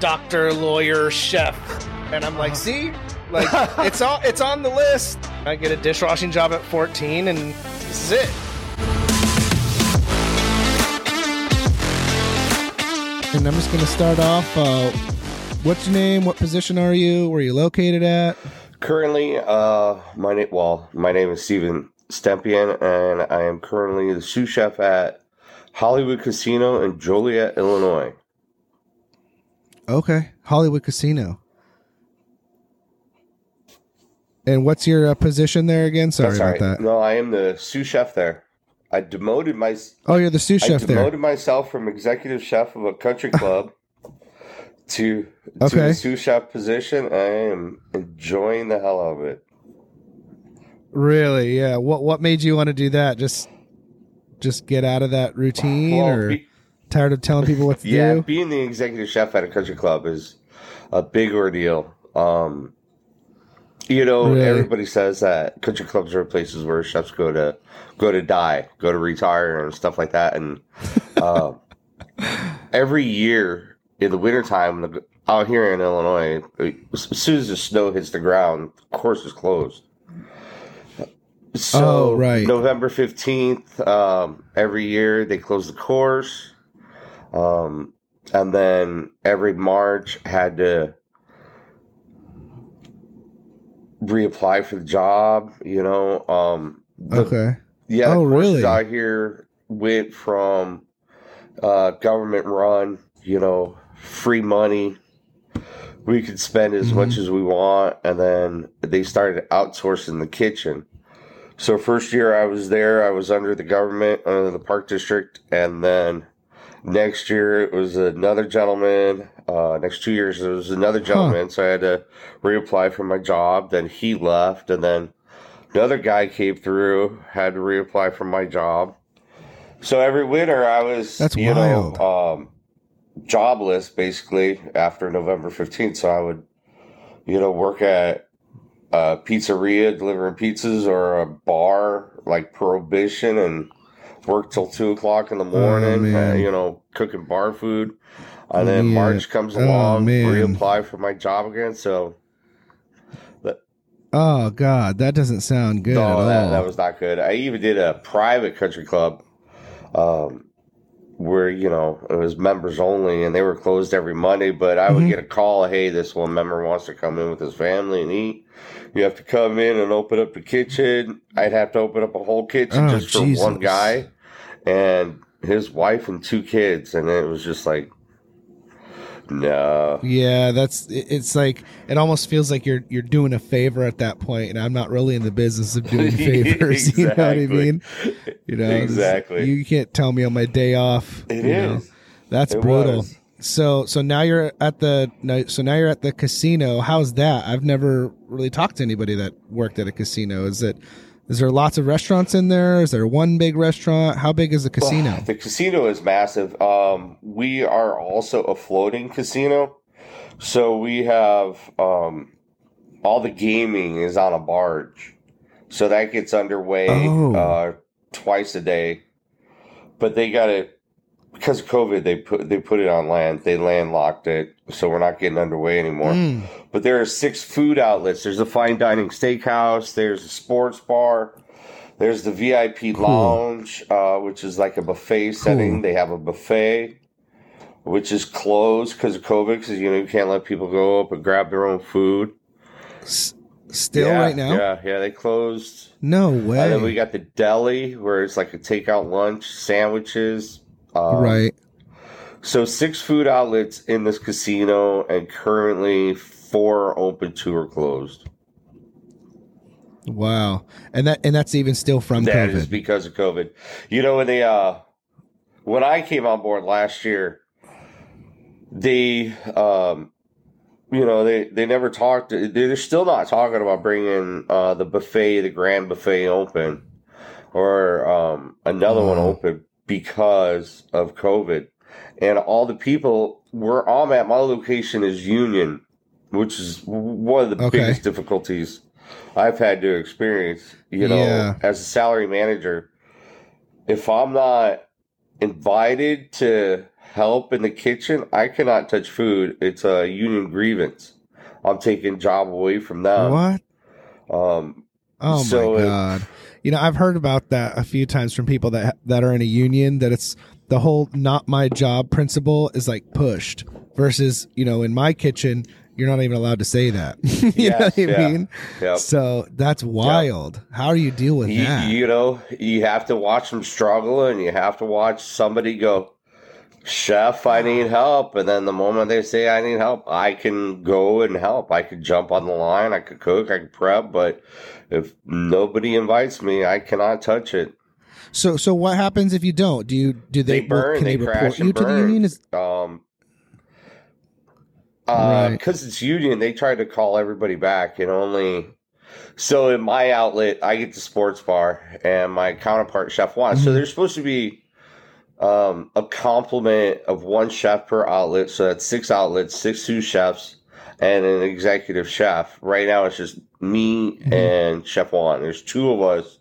doctor, lawyer, chef, and I'm like, see, like it's all it's on the list. I get a dishwashing job at 14, and this is it. And I'm just going to start off. Uh, what's your name? What position are you? Where are you located at? Currently, uh, my name well, my name is Steven Stempien, and I am currently the sous chef at Hollywood Casino in Joliet, Illinois. Okay, Hollywood Casino. And what's your uh, position there again? Sorry That's about right. that. No, I am the sous chef there. I demoted my Oh, you're the sous chef I there. demoted myself from executive chef of a country club to to Okay. the sous chef position. I am enjoying the hell out of it. Really? Yeah. What What made you want to do that? Just Just get out of that routine, Well, or be- tired of telling people what to yeah, do? Yeah, being the executive chef at a country club is a big ordeal. Um, you know, Really? everybody says that country clubs are places where chefs go to go to die, go to retire, and stuff like that. And uh, every year in the wintertime, out here in Illinois, as soon as the snow hits the ground, the course is closed. So Oh, right. November fifteenth, um, every year they close the course, um, and then every March had to reapply for the job. You know, um, the- Okay. yeah, Oh, really? out here went from uh, government run, you know, free money. We could spend as Mm-hmm. much as we want, and then they started outsourcing the kitchen. So first year I was there, I was under the government, under the park district, and then next year it was another gentleman. Uh, next two years it was another gentleman, so I had to reapply for my job. Then he left, and then another guy came through, had to reapply for my job. So every winter I was, That's you wild. know, um, jobless basically after November fifteenth. So I would, you know, work at a pizzeria delivering pizzas or a bar like Prohibition and work till two o'clock in the morning. uh, you know, cooking bar food. And then Yeah. March comes Oh, along, man. reapply for my job again. So Oh God, that doesn't sound good at no, all. that, that was not good. I even did a private country club, um, where you know it was members only, and they were closed every Monday. But I would Mhm. get a call, "Hey, this one member wants to come in with his family and eat." You have to come in and open up the kitchen. I'd have to open up a whole kitchen Oh, just for Jesus. one guy and his wife and two kids, and it was just like, no. Yeah, that's it's like it almost feels like you're you're doing a favor at that point, and I'm not really in the business of doing favors. You know what I mean? You know, Exactly. You can't tell me on my day off. It you is. know. That's It brutal. was. So so now you're at the so now you're at the casino. How's that? I've never really talked to anybody that worked at a casino. Is it is there lots of restaurants in there? Is there one big restaurant? How big is the casino? The casino is massive. Um, we are also a floating casino, so we have um, all the gaming is on a barge, so that gets underway Oh. uh, twice a day. But they got it because of COVID. They put they put it on land. They landlocked it, so we're not getting underway anymore. Mm. But there are six food outlets. There's a fine dining steakhouse. There's a sports bar. There's the VIP Cool. lounge, uh, which is like a buffet setting. They have a buffet, which is closed because of COVID, because you know you can't let people go up and grab their own food. S- still Yeah, right now? Yeah, yeah, they closed. No And way. then we got the deli, where it's like a takeout lunch, sandwiches. Um, right. So six food outlets in this casino, and currently four are open, two are closed. Wow. And that and that's even still from That COVID. is because of COVID. You know, when they uh when I came on board last year, they um you know, they they never talked they- they're still not talking about bringing uh the buffet, the grand buffet open or um another one open because of COVID. And all the people where I'm at my location is Union, which is one of the Okay. biggest difficulties I've had to experience, you know, Yeah. as a salary manager. If I'm not invited to help in the kitchen, I cannot touch food. It's a union grievance. I'm taking job away from them. what? Um, Oh So my god! You know, I've heard about that a few times from people that that are in a union. That it's the whole "not my job" principle is like pushed. Versus, you know, in my kitchen, you're not even allowed to say that. you know what I yeah. mean? So that's wild. How do you deal with you, that? you know, you have to watch them struggle and you have to watch somebody go, Chef, I need help. And then the moment they say I need help, I can go and help. I could jump on the line, I could cook, I could prep, but if nobody invites me, I cannot touch it. so, so what happens if you don't? Do you do they, They burn, can they they, crash report and you to the burn. union? Is, Um, uh, Right. because it's union, they try to call everybody back, and only. So in my outlet, I get the sports bar, and my counterpart chef Juan. So Mhm. there's supposed to be um, a complement of one chef per outlet. So that's six outlets, six sous chefs, and an executive chef. Right now, it's just me Mhm. and Chef Juan. There's two of us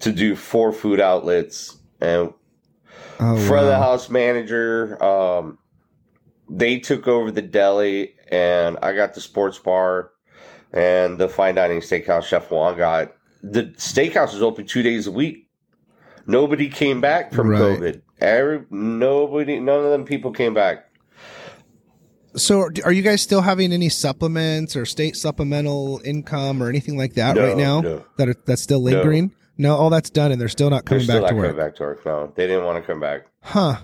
to do four food outlets, and oh, front of the house manager. Um, they took over the deli, and I got the sports bar, and the fine dining steakhouse. Chef Juan got the steakhouse is open two days a week. Nobody came back from Right. COVID. Every nobody, none of them people came back. So, are you guys still having any supplements or state supplemental income or anything like that No, right now? no. That are, that's still lingering? No. all that's done, and they're still not They're coming still back not to work. back to work. No, they didn't want to come back. Huh?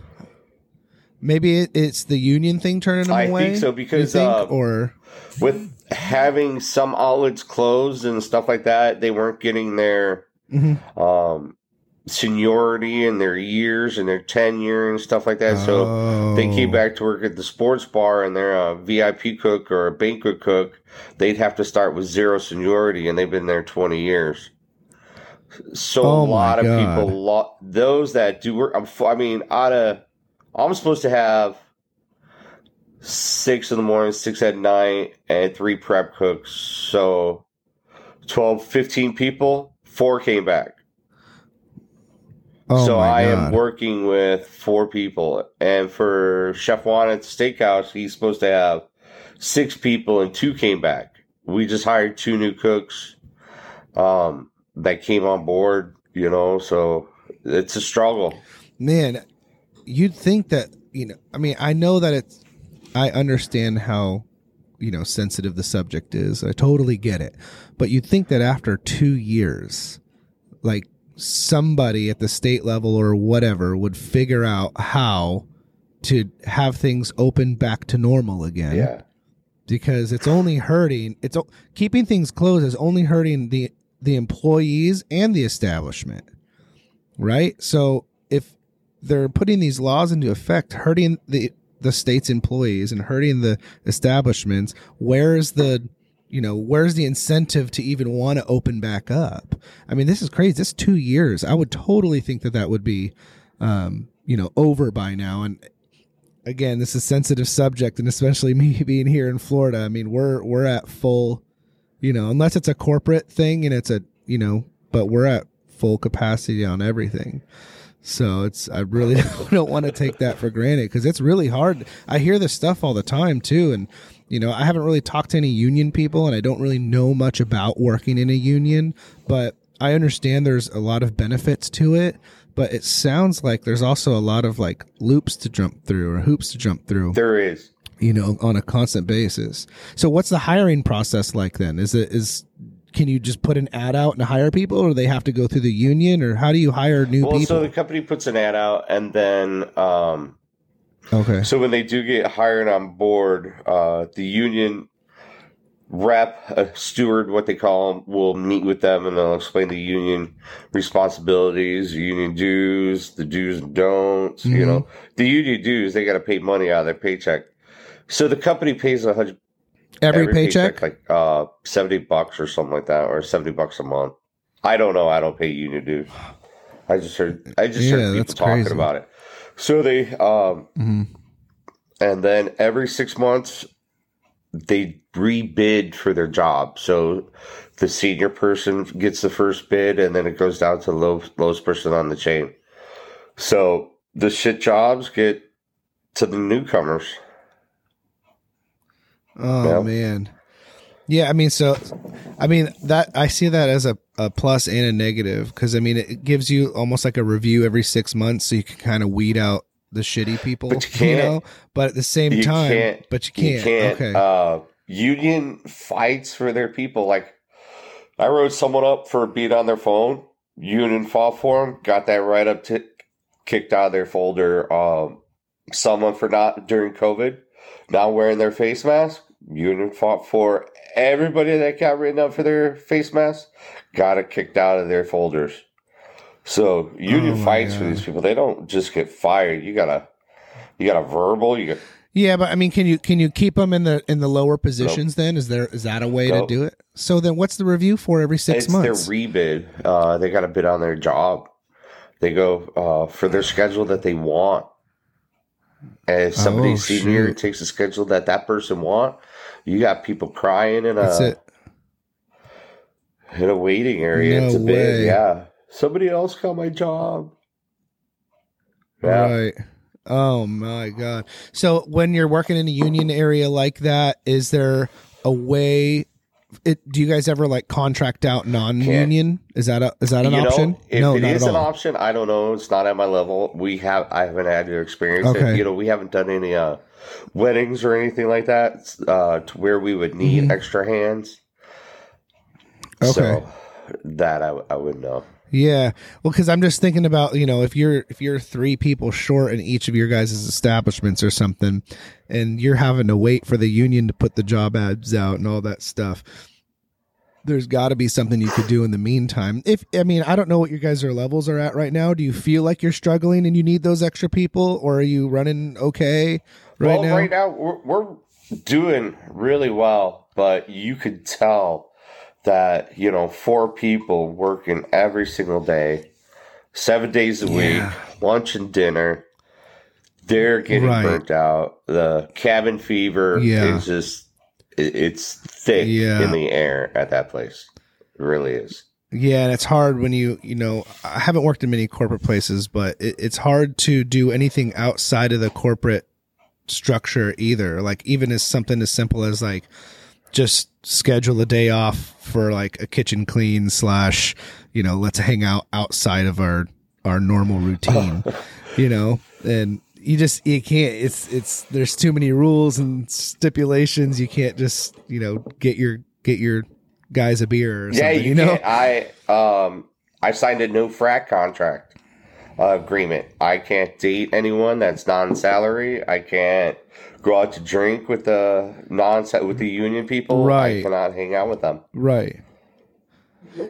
Maybe it, it's the union thing turning them I away. think so because think? uh, or with having some outlets closed and stuff like that, they weren't getting their Mhm. um, seniority and their years and their tenure and stuff like that. So they came Oh. back to work at the sports bar and they're a VIP cook or a banquet cook. They'd have to start with zero seniority and they've been there 20 years. So Oh a lot of God. people, those that do work, I'm I mean, out of, I'm supposed to have six in the morning, six at night, and three prep cooks. So 12, 15 people, four came back. Oh so I am working with four people. And for Chef Juan at the steakhouse, he's supposed to have six people and two came back. We just hired two new cooks um, that came on board, you know, so it's a struggle. man you'd think that you know i mean i know that it's i understand how you know sensitive the subject is i totally get it but you'd think that after two years like somebody at the state level or whatever would figure out how to have things open back to normal again Yeah. because it's only hurting it's keeping things closed is only hurting the the employees and the establishment right so if they're putting these laws into effect hurting the the state's employees and hurting the establishments where's the you know where's the incentive to even want to open back up i mean this is crazy this is two years i would totally think that that would be um you know over by now and again, this is a sensitive subject, and especially me being here in Florida. I mean, we're we're at full, you know, unless it's a corporate thing and it's a you know, but we're at full capacity on everything. So it's I really don't want to take that for granted because it's really hard. I hear this stuff all the time too, and you know, I haven't really talked to any union people, and I don't really know much about working in a union, but I understand there's a lot of benefits to it but it sounds like there's also a lot of like loops to jump through or hoops to jump through. There is. you know on a constant basis. So what's the hiring process like then? Is it is can you just put an ad out and hire people or they have to go through the union or how do you hire new Well, people? so the company puts an ad out, and then um, okay so when they do get hired on board, uh, the union rep, a steward, what they call them, will meet with them, and they'll explain the union responsibilities, union dues, the do's and don'ts. You Mhm. know, the union dues they got to pay money out of their paycheck. So the company pays a hundred every, paycheck, like uh seventy bucks or something like that, or seventy bucks a month. I don't know. I don't pay union dues. I just heard. I just Yeah, heard people talking crazy. about it. So they um Mhm. and then every six months they rebid for their job. So the senior person gets the first bid, and then it goes down to the low, lowest person on the chain. So the shit jobs get to the newcomers. Oh Yep. man. Yeah, I mean, so, I mean that I see that as a, a plus and a negative because I mean it gives you almost like a review every six months, so you can kind of weed out the shitty people. But you can't- know. But at the same You time, but you can't. You can't. Okay. Uh, union fights for their people. Like I wrote someone up for being on their phone. Union fought for him. Got that right up to kicked out of their folder. Um, someone for not during COVID, not wearing their face mask. Union fought for everybody that got written up for their face mask. Got it kicked out of their folders. So union Oh fights for these people. They don't just get fired. You gotta, you got a verbal. You got yeah, but I mean, can you can you keep them in the in the lower positions? Then is there is that a way Nope. to do it? So then, what's the review for every six it's months? their rebid. Uh, they got a bid on their job. They go uh, for their schedule that they want. And if somebody Oh, senior shoot. takes a schedule that that person want, you got people crying in a it. in a waiting area. No it's a way. Yeah, somebody else got my job. Yeah, Right. Oh my god. So when you're working in a union area like that, is there a way it do you guys ever like contract out non-union? Is that a is that an you option? know, if no, it is an option, I don't know. It's not at my level. We have I haven't had the experience. Okay. You know, we haven't done any uh, weddings or anything like that uh, to where we would need Mhm. extra hands. Okay. So that I, I would know. Yeah. Well, cuz I'm just thinking about, you know, if you're if you're 3 people short in each of your guys' establishments or something and you're having to wait for the union to put the job ads out and all that stuff. There's got to be something you could do in the meantime. If I mean, I don't know what your guys' are levels are at right now. Do you feel like you're struggling and you need those extra people, or are you running okay right well, now? right now we're, we're doing really well, but you could tell that you know four people working every single day, seven days a Yeah. week, lunch and dinner. They're getting Right. burnt out. The cabin fever Yeah. is just it's thick Yeah. in the air at that place. It really is. Yeah, and it's hard when you you know I haven't worked in many corporate places, but it, it's hard to do anything outside of the corporate structure either. Like even as something as simple as like just schedule a day off for like a kitchen clean slash you know let's hang out outside of our our normal routine, you know, and you just you can't it's it's there's too many rules and stipulations you can't just you know get your get your guys a beer or Yeah, you, you, know. I um I signed a no frack contract uh, agreement. I can't date anyone that's non-salary. I can't go out to drink with the non with the union people. Right. I cannot hang out with them. Right.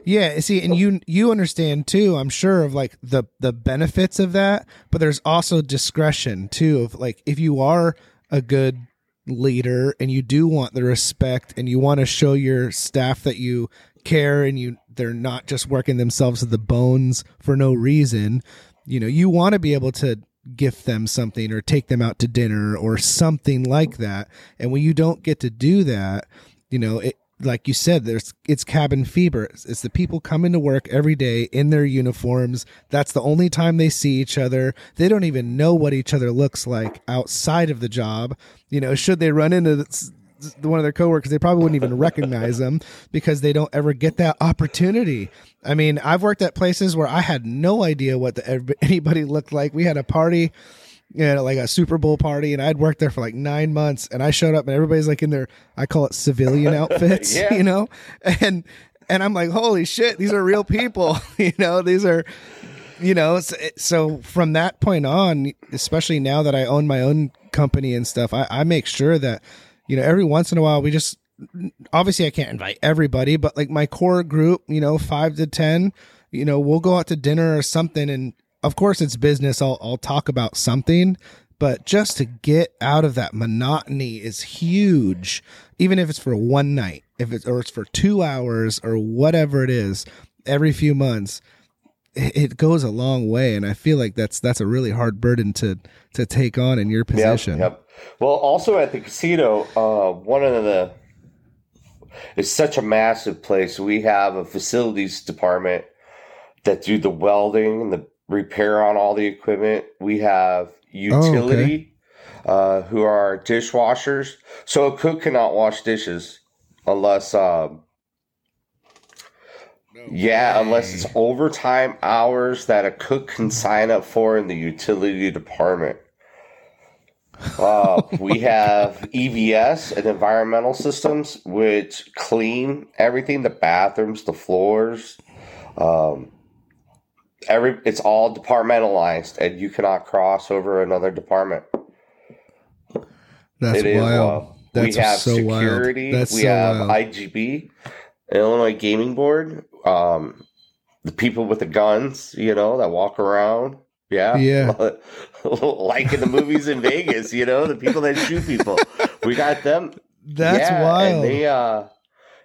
Yeah, see, and you you understand too, I'm sure of like the the benefits of that, but there's also discretion too of like if you are a good leader and you do want the respect and you want to show your staff that you care and you they're not just working themselves to the bones for no reason, you know, you want to be able to gift them something or take them out to dinner or something like that. And when you don't get to do that, you know, it like you said, there's it's cabin fever. It's, it's the people coming to work every day in their uniforms. That's the only time they see each other. They don't even know what each other looks like outside of the job. You know, should they run into one of their coworkers, they probably wouldn't even recognize them because they don't ever get that opportunity. I mean, I've worked at places where I had no idea what the, anybody looked like. We had a party you know, like a Super Bowl party, and I'd worked there for like nine months, and I showed up, and everybody's like in their, I call it civilian outfits, Yeah. you know, and and I'm like, holy shit, these are real people, you know, these are, you know, so, so from that point on, especially now that I own my own company and stuff, I, I make sure that, you know, every once in a while we just, obviously I can't invite everybody, but like my core group, you know, five to ten, you know, we'll go out to dinner or something, and of course it's business. I'll I'll talk about something, but just to get out of that monotony is huge. Even if it's for one night, if it's or it's for two hours or whatever it is, every few months, it, goes a long way. And I feel like that's that's a really hard burden to to take on in your position. Yep, yep. Well, also at the casino, uh, one of the it's such a massive place. We have a facilities department that do the welding and the repair on all the equipment. We have utility. uh, who are dishwashers. So a cook cannot wash dishes unless, um, yeah, unless it's overtime hours that a cook can sign up for in the utility department. Uh, we have EVS and environmental systems, which clean everything the bathrooms, the floors. Um, every it's all departmentalized, and you cannot cross over another department. That's It is wild. wild. That's we have so security. wild. That's we so have wild. IGB, Illinois Gaming Board. Um, the people with the guns, you know, that walk around. Yeah, Yeah. like in the movies in Vegas, you know, the people that shoot people. We got them. That's Yeah, wild. And they uh,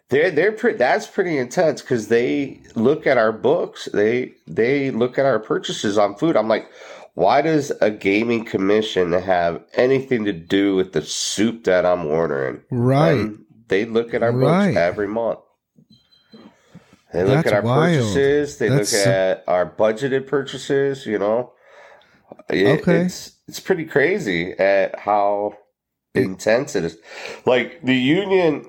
they're they're pretty. That's pretty intense because they look at our books. They they look at our purchases on food. I'm like, why does a gaming commission have anything to do with the soup that I'm ordering? right. And they look at our Right. books every month. They look That's at our wild. purchases. They That's look so- at our budgeted purchases. You know, It- Okay. it's it's pretty crazy at how intense it is. Like the union,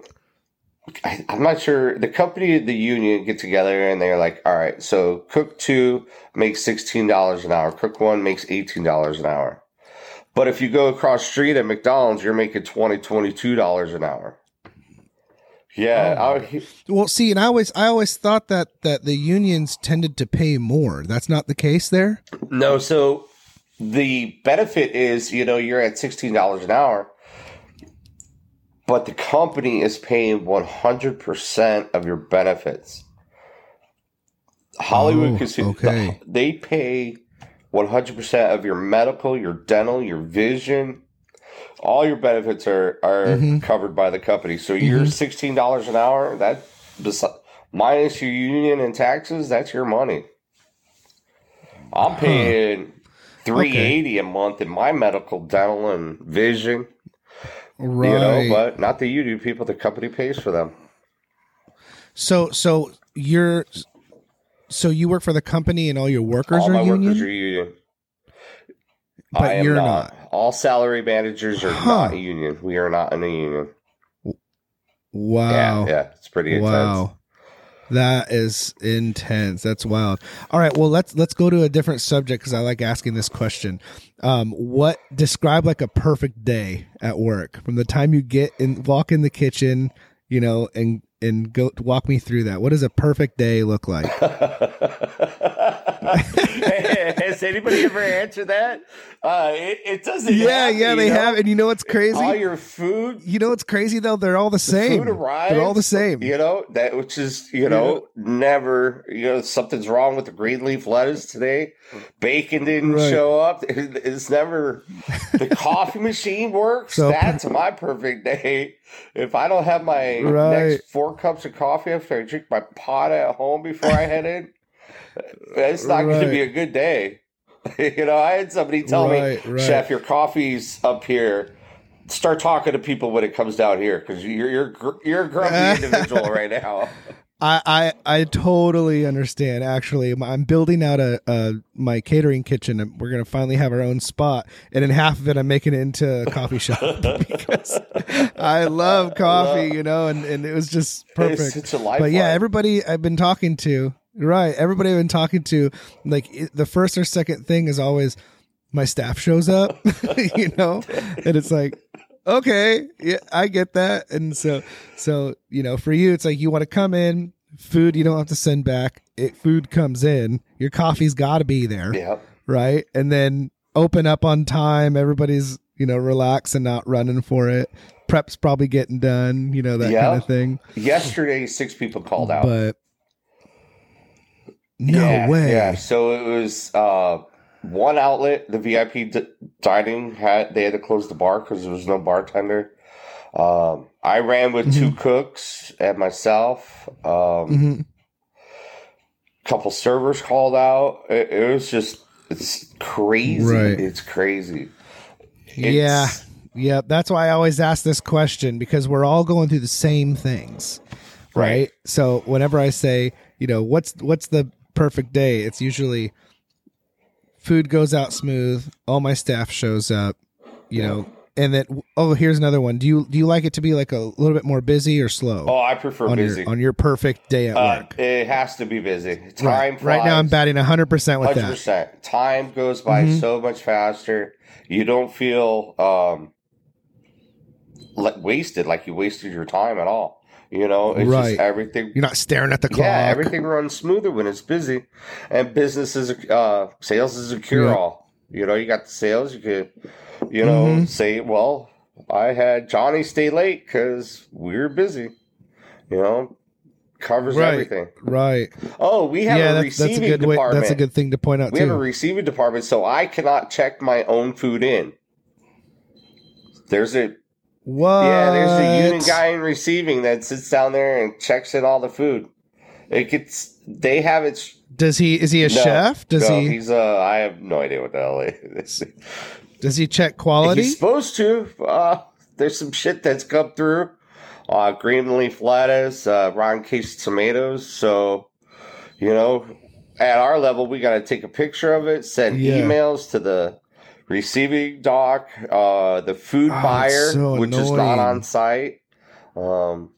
I, I'm not sure. The company, the union, get together and they're like, "All right, so cook two makes sixteen dollars an hour. Cook one makes eighteen dollars an hour." But if you go across street at McDonald's, you're making 20 dollars an hour. Yeah, Oh. out he- Well, see, and I always I always thought that that the unions tended to pay more. That's not the case there. no. So the benefit is, you know, you're at sixteen dollars an hour, but the company is paying one hundred percent of your benefits. Hollywood Oh, Casino, okay. they pay one hundred percent of your medical, your dental, your vision. All your benefits are are Mhm. covered by the company. So you're Mhm. sixteen dollars an hour. That minus your union and taxes, that's your money. I'm paying three eighty a month in my medical, dental, and vision. Right. You know, but not the union people. The company pays for them. so so you're so you work for the company and all your workers All are my union, workers are union. but you're not. not. All salary managers are Huh. not a union. We are not in a union. Wow. Yeah, yeah, it's pretty intense. Wow. That is intense. That's wild. All right, well let's let's go to a different subject because I like asking this question. Um, what describe like a perfect day at work from the time you get in, walk in the kitchen, you know, and and go walk me through that. What does a perfect day look like? Anybody ever answer that? Uh, it, it doesn't. yeah, happen, yeah, they know? have, and you know what's crazy? All your food you know what's crazy though? They're all the same. food arrives. They're all the same. You know that, which is you know never. You know something's wrong with the green leaf lettuce today. Bacon didn't Right. show up. It's never. The coffee machine works. So- That's my perfect day. If I don't have my Right. next four cups of coffee after I drink my pot at home before I head in, it's not going to be a good day. you know, I had somebody tell Right, me, right. "Chef, your coffee's up here." start talking to people when it comes down here because you're you're you're a grumpy individual right now. I, I I totally understand. Actually, I'm building out a, a my catering kitchen, and we're gonna finally have our own spot. And in half of it, I'm making it into a coffee shop because I love coffee, you know, and, and it was just perfect. It's, it's a life. but yeah, everybody I've been talking to, right? Everybody I've been talking to, like it, the first or second thing is always my staff shows up, you know, and it's like, okay, yeah, I get that. And so, so you know, for you, it's like you want to come in, food you don't have to send back. It food comes in, your coffee's got to be there, yeah. right? And then open up on time. Everybody's you know relaxed and not running for it. Prep's probably getting done, you know that Yeah. kind of thing. Yesterday, six people called out. But no yeah, way. Yeah. So it was uh, one outlet, the VIP d- dining had they had to close the bar because there was no bartender. Um, I ran with two Mm-hmm. cooks and myself. Um, Mhm. couple servers called out. It, it was just it's crazy. Right. It's crazy. Yeah. It's- Yeah, that's why I always ask this question because we're all going through the same things. Right? Right. So whenever I say, you know, what's what's the perfect day? It's usually food goes out smooth, all my staff shows up, you know, And then oh, here's another one. Do you do you like it to be like a little bit more busy or slow? Oh, I prefer on busy. your on your perfect day at Uh, work. it has to be busy. Time Right. Right now, I'm batting 100 percent with Hundred that. percent. Time goes by Mhm. so much faster. You don't feel um like wasted, like you wasted your time at all. You know, it's Right. just everything. You're not staring at the clock. Yeah, everything runs smoother when it's busy, and business is uh, sales is a cure all. You know, you got the sales. You could, you know, Mhm. say, well, I had Johnny stay late because we are busy. You know, covers Right. everything. Right. Oh, we have yeah, a that's, that's receiving a good way. department. That's a good thing to point out We have a receiving department, so I cannot check my own food in. There's a what? yeah, there's a union guy in receiving that sits down there and checks in all the food. It gets they have it. Does he? Is he a No, chef? Does no, he? He's uh, I have no idea what the hell it is. Does he check quality? He's supposed to. Uh, there's some shit that's come through. Uh, green leaf lettuce, uh, rotten case tomatoes. So, you know, at our level, we got to take a picture of it, send Yeah. emails to the receiving dock, uh, the food Oh, buyer, so which is not on site, um,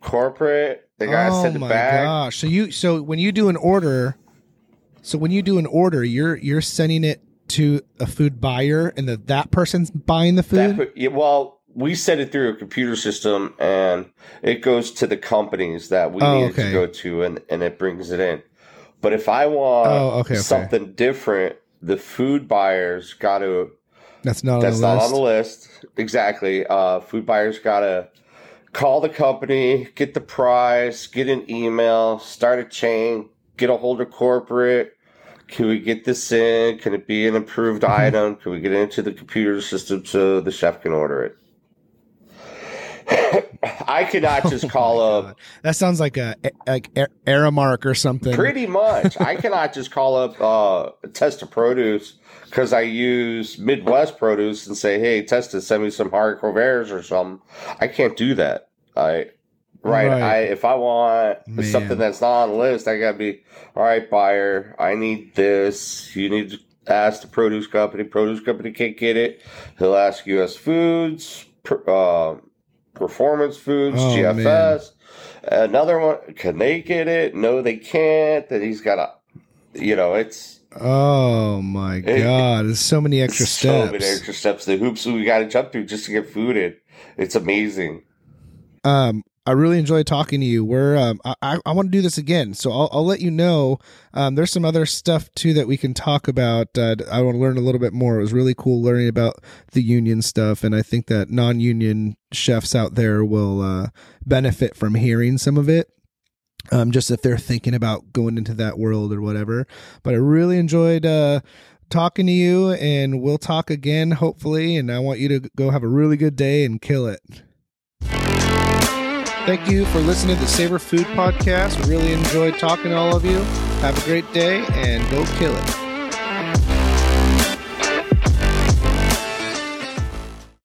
corporate. They got to oh send it my back. gosh! So you so when you do an order, so when you do an order, you're you're sending it to a food buyer, and that that person's buying the food. put, yeah, well, we set it through a computer system, and it goes to the companies that we Oh, need okay. to go to, and, and it brings it in. But if I want Oh, okay, okay. something different, the food buyers got to. that's not That's on the not list. on the list. Exactly. Uh, food buyers got to call the company, get the price, get an email, start a chain, get a hold of corporate. Can we get this in? Can it be an approved Mm-hmm. item? Can we get it into the computer system so the chef can order it? I cannot just Oh call my up God. That sounds like a like Ar- Aramark or something. Pretty much. I cannot just call up uh, Testa Produce because I use Midwest Produce and say, "Hey, test Testa, send me some hardcore bears or something." I can't do that. I right. Right. I if I want Man. something that's not on the list, I gotta be all right. Buyer, I need this. You need to ask the produce company. Produce company can't get it. He'll ask U.S. Foods. Uh, Performance Foods, Oh, GFS. Another one, can they get it? No, they can't. That he's got a, you know, it's Oh my It- god! There's so many extra so steps. many extra steps. The hoops we got to jump through just to get food in. It's amazing. um i really enjoyed talking to you. We're um i i, I want to do this again so I'll, I'll let you know um there's some other stuff too that we can talk about uh, i want to learn a little bit more. It was really cool learning about the union stuff and i think that non-union chefs out there will uh benefit from hearing some of it um just if they're thinking about going into that world or whatever. But i really enjoyed uh talking to you and we'll talk again hopefully and i want you to go have a really good day and kill it Thank you for listening to the Savor Food Podcast. Really enjoyed talking to all of you. Have a great day and go kill it.